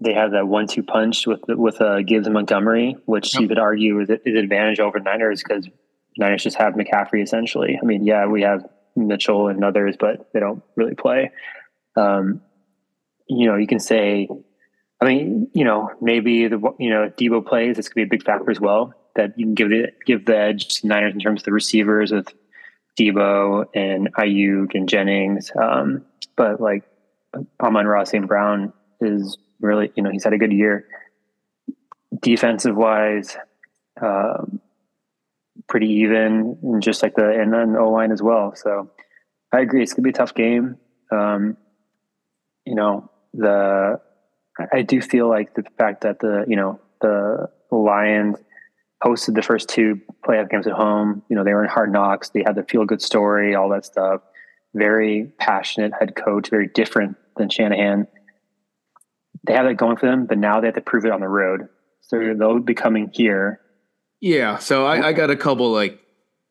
they have that one-two punch with with uh, Gibbs and Montgomery, which yep. you could argue is, is an advantage over Niners because Niners just have McCaffrey essentially. I mean, yeah, we have Mitchell and others, but they don't really play. Um, you know, you can say, I mean, you know, maybe the you know Deebo plays. This gonna be a big factor as well. That you can give it give the edge to Niners in terms of the receivers with Deebo and Aiyuk and Jennings. Um, but like Amon-Ra St. Brown is really, you know, he's had a good year. Defensive wise, um, pretty even, and just like the and then O line as well. So I agree, it's gonna be a tough game. Um, you know, the I do feel like the fact that the you know the Lions hosted the first two playoff games at home. You know, they were in hard knocks. They had the feel good story, all that stuff. Very passionate head coach, very different than Shanahan. They have that going for them, but now they have to prove it on the road. So they'll be coming here. Yeah. So I, I got a couple like,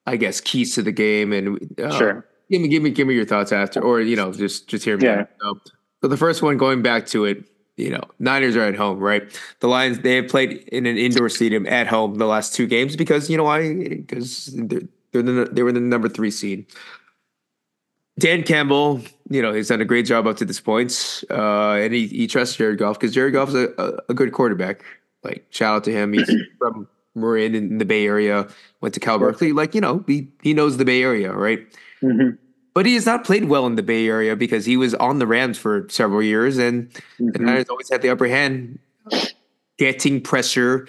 I guess, keys to the game, and uh, sure. Give me, give me, give me your thoughts after, or you know, just just hear me. Yeah. So, so the first one, going back to it, you know, Niners are at home, right? The Lions they have played in an indoor stadium at home the last two games because you know why? Because they're, they're the, they were the number three seed. Dan Campbell, you know, he's done a great job up to this point, uh, and he, he trusts Jared Goff because Jared Goff is a, a, a, good quarterback. Like, shout out to him. He's from Marin in the Bay Area, went to Cal Berkeley. Like, you know, he he knows the Bay Area, right? Mm-hmm. But he has not played well in the Bay Area because he was on the Rams for several years, and mm-hmm. the Niners always had the upper hand, getting pressure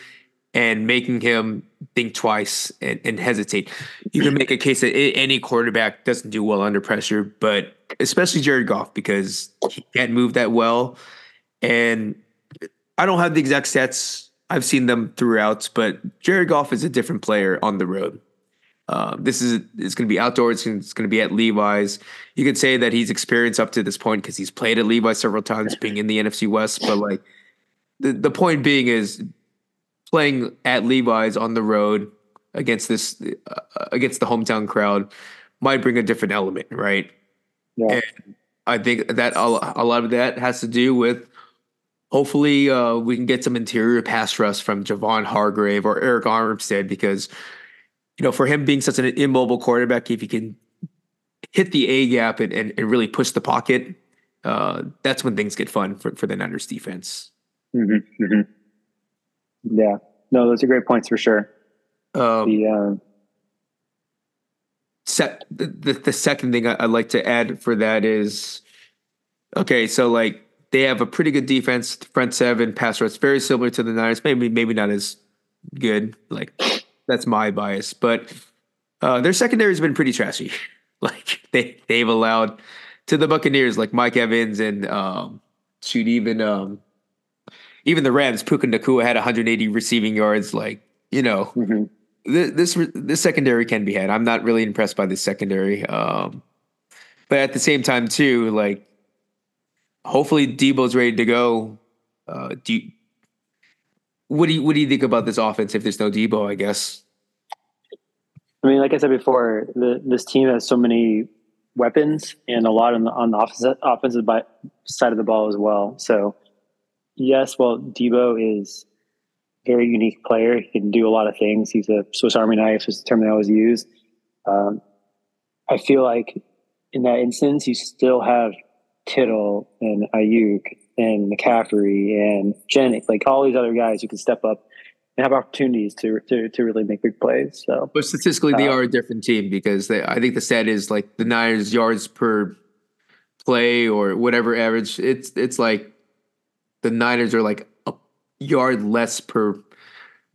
and making him think twice and, and, hesitate. You can make a case that any quarterback doesn't do well under pressure, but especially Jared Goff because he can't move that well. And I don't have the exact stats. I've seen them throughout, but Jared Goff is a different player on the road. Uh, this is it's going to be outdoors. It's going to be at Levi's. You could say that he's experienced up to this point because he's played at Levi's several times, being in the NFC West. But like the the point being is playing at Levi's on the road against this uh, against the hometown crowd might bring a different element, right? Yeah. And I think that a lot of that has to do with hopefully uh, we can get some interior pass rush from Javon Hargrave or Arik Armstead because you know, for him being such an immobile quarterback, if he can hit the A gap and, and, and really push the pocket, uh, that's when things get fun for, for the Niners defense. Mm-hmm, mm-hmm. Yeah, no, those are great points for sure. Um, the, uh, set, the, the, the second thing I, I'd like to add for that is okay, so like they have a pretty good defense, front seven, pass rush, very similar to the Niners. Maybe maybe not as good. Like that's my bias, but uh, their secondary has been pretty trashy. like they they've allowed to the Buccaneers like Mike Evans and um, shoot even um, even the Rams. Puka Nacua had 180 receiving yards. Like you know, mm-hmm. this this secondary can be had. I'm not really impressed by this secondary, um, but at the same time too, like hopefully Deebo's ready to go. Uh, do you, what do you what do you think about this offense if there's no Deebo? I guess. I mean, like I said before, the, this team has so many weapons and a lot on the, on the offensive, offensive side of the ball as well. So, yes, well, Deebo is a very unique player. He can do a lot of things. He's a Swiss Army knife, is the term they always use. Um, I feel like in that instance, you still have Kittle and Aiyuk and McCaffrey and Jennings, like all these other guys who can step up and have opportunities to to to really make big plays. So, but statistically, they uh, are a different team because they, I think the stat is like the Niners yards per play or whatever average. It's it's like the Niners are like a yard less per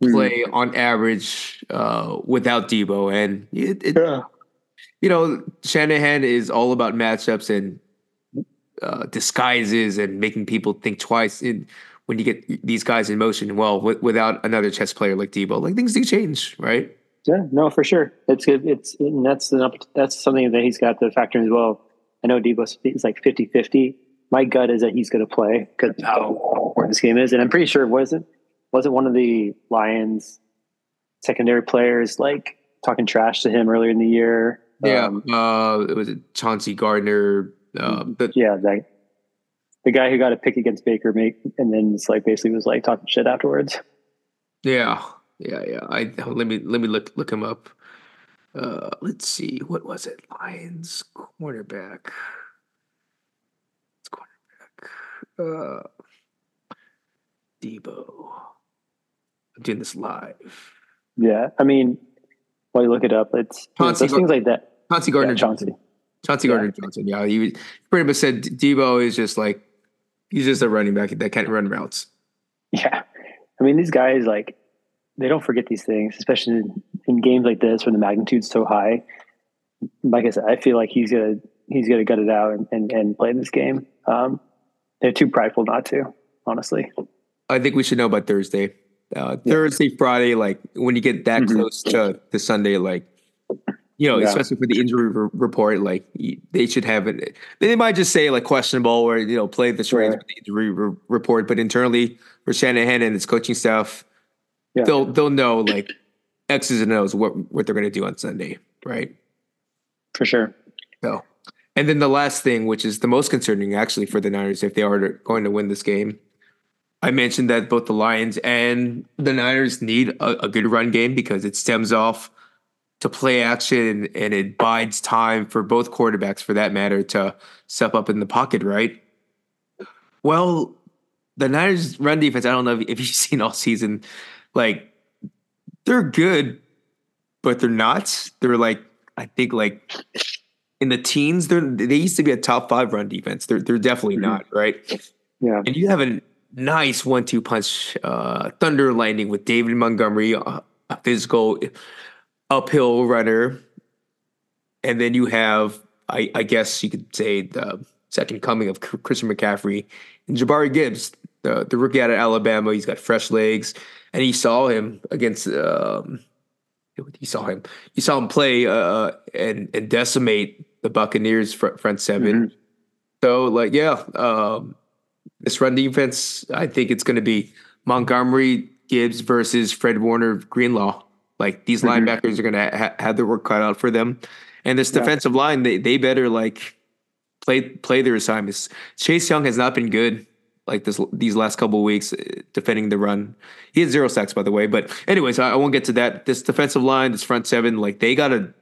play mm-hmm. on average uh, without Deebo, and it, it yeah. you know Shanahan is all about matchups and uh, disguises and making people think twice in when you get these guys in motion. Well, w- without another chess player like Deebo, like things do change, right? Yeah, no, for sure. It's good. It's and that's an that's something that he's got to factor in as well. I know Deebo is like 50-50. My gut is that he's going to play because how important this game is, and I'm pretty sure wasn't wasn't one of the Lions secondary players like talking trash to him earlier in the year. Yeah, um, uh, it was Chauncey Gardner. Uh, but yeah, that, the guy who got a pick against Baker, make and then it's like basically was like talking shit afterwards. Yeah, yeah, yeah. I let me let me look look him up. Uh, let's see, what was it? Lions cornerback. It's cornerback. Uh, Deebo. I'm doing this live. Yeah, I mean, while you look it up, it's Chauncey, you know, things like that. Chauncey Gardner yeah, Chauncey. Chauncey Gardner. Johnson. Yeah, he pretty much said Deebo is just like he's just a running back that can't run routes. Yeah, I mean these guys like they don't forget these things, especially in, games like this when the magnitude's so high. Like I said, I feel like he's gonna he's gonna gut it out and, and, and play this game. Um, they're too prideful not to, honestly. I think we should know about Thursday. Uh, yeah. Thursday, Friday, like when you get that mm-hmm. close to the Sunday, like you know, yeah. especially for the injury re- report, like they should have it. They might just say like questionable or you know play the charades with the injury re- report, but internally for Shanahan and his coaching staff, yeah. they'll they'll know like X's and O's what what they're going to do on Sunday, right? For sure. So, and then the last thing, which is the most concerning actually for the Niners, if they are going to win this game, I mentioned that both the Lions and the Niners need a, a good run game because it stems off to play action and, it bides time for both quarterbacks, for that matter, to step up in the pocket, right? Well, the Niners run defense, I don't know if, if you've seen all season, like they're good, but they're not. They're like, I think like in the teens, they're they used to be a top five run defense. They're they're definitely mm-hmm. not, right? Yeah. And you have a nice one two punch uh, thunder lightning with David Montgomery, uh, physical uphill runner, and then you have, I, I guess you could say, the second coming of Christian McCaffrey and Jabari Gibbs, the the rookie out of Alabama. He's got fresh legs, and he saw him against. Um, you saw him. You saw him play uh, and and decimate the Buccaneers front, front 7 mm-hmm. So like yeah, um, this run defense, I think it's going to be Montgomery Gibbs versus Fred Warner Greenlaw. Like these mm-hmm. linebackers are going to ha- have their work cut out for them, and this yeah. defensive line they they better like play play their assignments. Chase Young has not been good like this these last couple weeks uh, defending the run. He had zero sacks by the way, but anyways, I, I won't get to that. This defensive line, this front seven, like they got to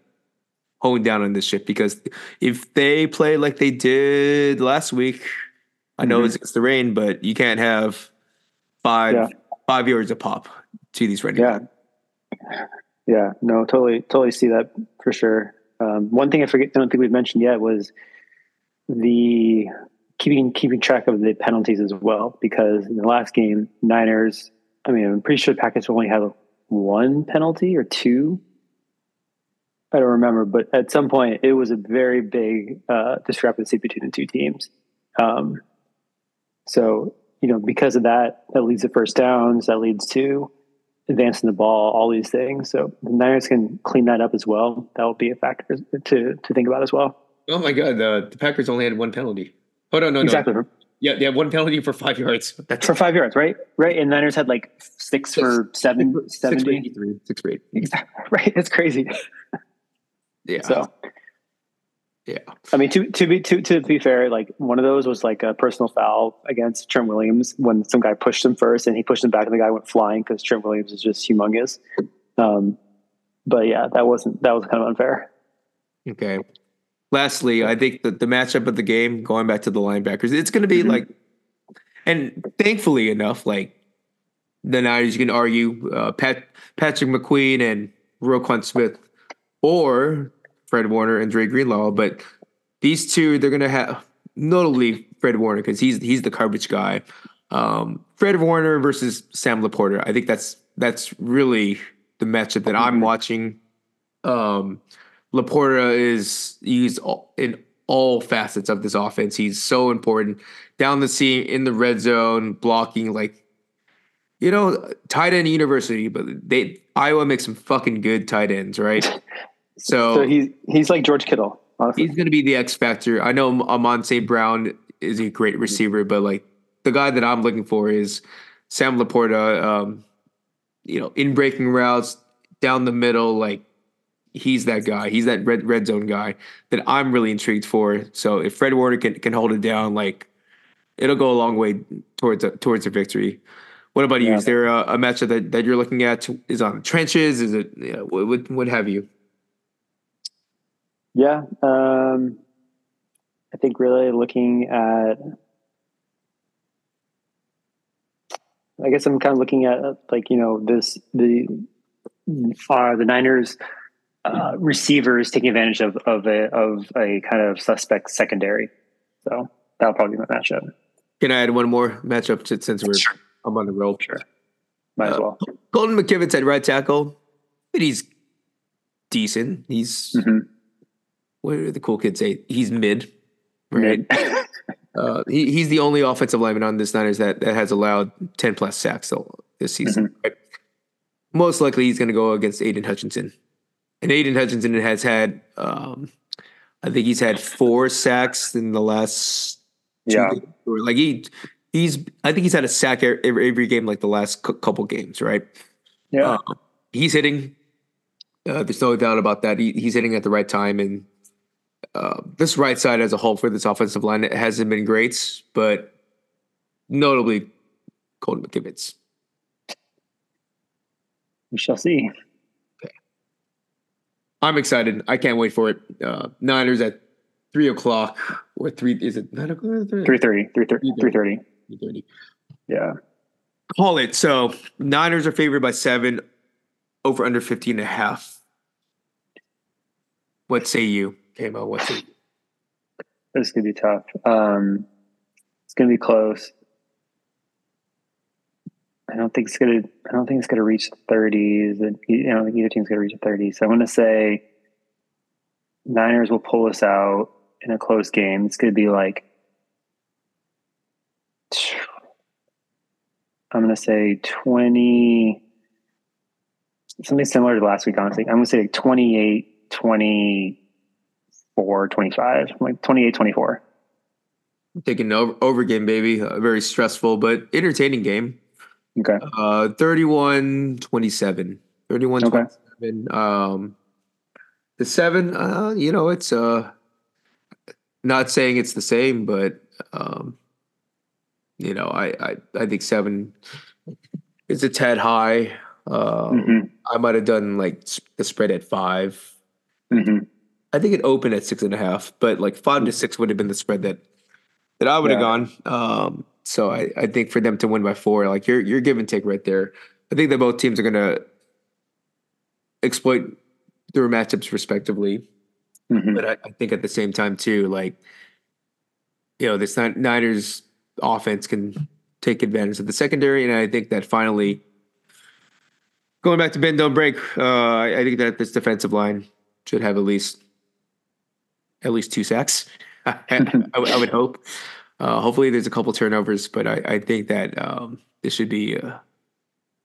hone down on this shit because if they play like they did last week, I know mm-hmm. it's against the rain, but you can't have five yeah. five yards of pop to these running. Yeah, yeah, no, totally, totally see that for sure. Um, one thing I forget, I don't think we've mentioned yet was the keeping keeping track of the penalties as well. Because in the last game, Niners, I mean, I'm pretty sure the Packers only had one penalty or two. I don't remember, but at some point, it was a very big uh, discrepancy between the two teams. Um, so, you know, because of that, that leads to first downs, that leads to advancing the ball, all these things. So the Niners can clean that up as well. That will be a factor to to think about as well. Oh my God, the, the Packers only had one penalty. Oh no, no, exactly. no. Yeah, they have one penalty for five yards. That's for five yards, right? Right. And Niners had like six, six for seven, six, 70. Six for 83, six for eight. Exactly. Right. that's crazy. Yeah. So yeah. I mean, to to be to to be fair, like one of those was like a personal foul against Trent Williams when some guy pushed him first and he pushed him back and the guy went flying because Trent Williams is just humongous. Um, but yeah, that wasn't that was kind of unfair. Okay. lastly, I think that the matchup of the game, going back to the linebackers, it's going to be mm-hmm. like, and thankfully enough, like the Niners, you can argue uh, Pat, Patrick McQueen and Roquan Smith, or Fred Warner and Dre Greenlaw, but these two they're going to have notably Fred Warner because he's he's the coverage guy. Um, Fred Warner versus Sam LaPorta. I think that's that's really the matchup that I'm mm-hmm. watching. Um, LaPorta is used in all facets of this offense. He's so important down the seam in the red zone, blocking like you know, tight end university, but they Iowa makes some fucking good tight ends, right? So, so he's he's like George Kittle. Honestly. He's going to be the X factor. I know Amon St. Brown is a great receiver, but like the guy that I'm looking for is Sam LaPorta. Um, you know, in breaking routes down the middle, like he's that guy. He's that red red zone guy that I'm really intrigued for. So if Fred Warner can can hold it down, like it'll go a long way towards a, towards a victory. What about you? Is there a, a matchup that, that you're looking at? Is on the trenches? Is it you know, what, what have you? Yeah, um, I think really looking at. I guess I'm kind of looking at like you know this the are the Niners uh, receivers taking advantage of of a of a kind of suspect secondary. So that'll probably be my matchup. Can I add one more matchup to, since we're sure. I'm on the roll? Sure, might uh, as well. Colton McKivitz at right tackle, but he's decent. He's mm-hmm. What do the cool kids say? He's mid, right? uh, he, he's the only offensive lineman on this Niners that, that has allowed ten plus sacks this season. Mm-hmm. Right? Most likely, he's going to go against Aidan Hutchinson and Aidan Hutchinson has had, um, I think he's had four sacks in the last. yeah. Games. Like he, he's, I think he's had a sack every, every game, like the last couple games, right? Yeah. Uh, he's hitting. Uh, there's no doubt about that. He, he's hitting at the right time, and uh, this right side as a whole for this offensive line it hasn't been great, but notably Colton McKivitz. We shall see. Okay. I'm excited. I can't wait for it. Uh, Niners at three o'clock or three. Is it nine o'clock? Three thirty. Three thirty. Three thirty. Three thirty. Yeah. Call it. So Niners are favored by seven, over under 15 and a half. What say you, Kamo? What say you? This is gonna be tough. Um, it's gonna be close. I don't think it's gonna. I don't think it's gonna reach thirties. don't think either team's gonna reach a thirty. So I'm gonna say Niners will pull us out in a close game. It's gonna be like I'm gonna say twenty. Something similar to last week, honestly. I'm gonna say like 28, 24, 25, like 28, 24. Taking over, over game, baby. A very stressful but entertaining game. Okay. Uh 31 27. 31 okay. 27. Um the 7 uh you know it's uh not saying it's the same but um you know I I I think 7 is a tad high. Uh, mm-hmm. I might have done like the spread at 5. Mm-hmm. I think it opened at six and a half, but like 5 to 6 would have been the spread that that I would have yeah. gone. Um so I, I think for them to win by four, like you're you're give and take right there. I think that both teams are gonna exploit their matchups respectively. Mm-hmm. But I, I, think at the same time too, like you know, this Niners offense can take advantage of the secondary, and I think that finally going back to bend don't break. Uh, I, I think that this defensive line should have at least at least two sacks. I, I would hope. Uh, hopefully, there's a couple turnovers, but I, I think that um, this should be a,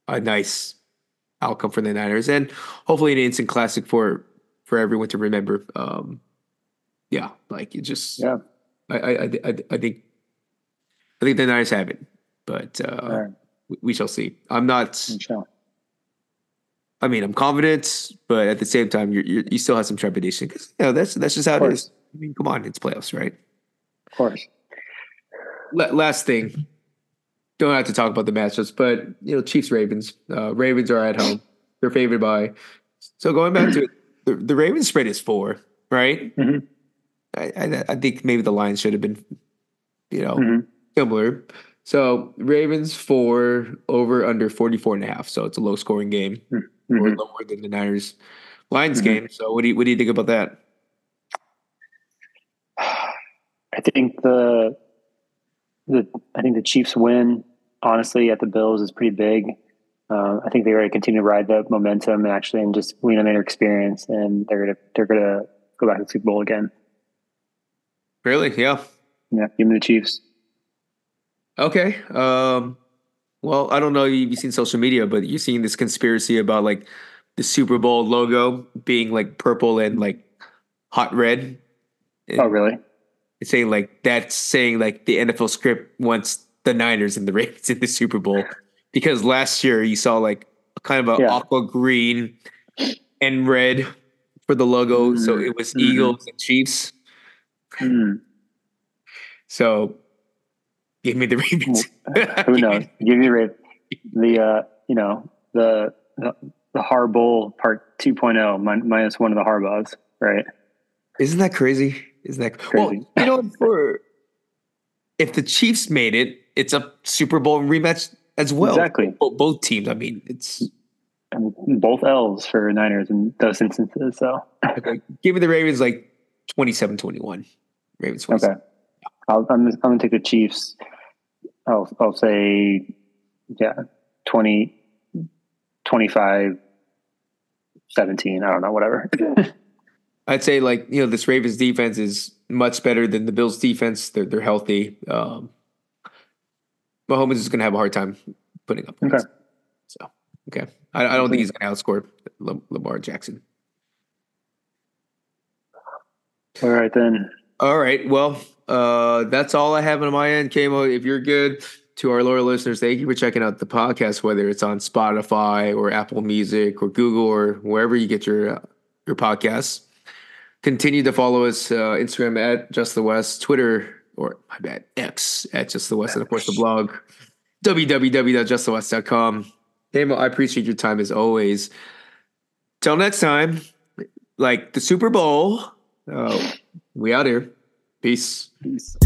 a, nice outcome for the Niners, and hopefully, an instant classic for for everyone to remember. Um, yeah, like it just yeah. I I, I, I think I think the Niners have it, but uh, right. we, we, shall see. I'm not. I mean, I'm confident, but at the same time, you you still have some trepidation because you know that's that's just how it is. I mean, come on, it's playoffs, right? Of course last thing, don't have to talk about the matchups, but you know, Chiefs Ravens. Uh, Ravens are at home. They're favored by. So going back to it, the, the Ravens spread is four, right? Mm-hmm. I, I, I think maybe the Lions should have been, you know, mm-hmm. similar. So Ravens four over under 44 and a half. So it's a low scoring game mm-hmm. Or lower than the Niners Lions mm-hmm. game. So what do you what do you think about that? I think the the I think the Chiefs win honestly at the Bills is pretty big. Uh, I think they're going to continue to ride the momentum and actually and just lean on their experience, and they're going to they're going to go back to the Super Bowl again. Really? Yeah. Yeah. Give me the Chiefs. Okay. Um, well, I don't know if you've seen social media, but you've seen this conspiracy about like the Super Bowl logo being like purple and like hot red. Oh, really? It's saying like that's saying like the NFL script wants the Niners and the Ravens in the Super Bowl because last year you saw like kind of a yeah. aqua green and red for the logo, mm-hmm. so it was mm-hmm. Eagles and Chiefs. Mm. So give me the Ravens. Who knows? Give me the Ravens. The uh, you know the the, the Harbowl part 2.0 minus one of the Harbaughs, right? Isn't that crazy? Isn't that crazy? Well, you know, for if the Chiefs made it, it's a Super Bowl rematch as well. Exactly. Both, both teams. I mean, it's and both L's for Niners in those instances. So okay. give me the Ravens like 27-21. Ravens. 27. Okay. I'll, I'm, I'm going to take the Chiefs. I'll, I'll say, yeah, 20, 25, 17. I don't know, whatever. I'd say like, you know, this Ravens defense is much better than the Bills defense. They're, they're healthy. Um, Mahomes is going to have a hard time putting up points. Okay. So, okay. I, I don't think he's going to outscore Lamar Jackson. All right, then. All right. Well, uh, that's all I have on my end. Kamo, if you're good to our loyal listeners, thank you for checking out the podcast, whether it's on Spotify or Apple Music or Google or wherever you get your uh, your podcasts. Continue to follow us uh, Instagram at Just the West, Twitter or my bad X at Just the West, and of course the blog www.justthewest.com. Kamo, I appreciate your time as always. Till next time, like the Super Bowl. Uh, we out here. Peace. Peace.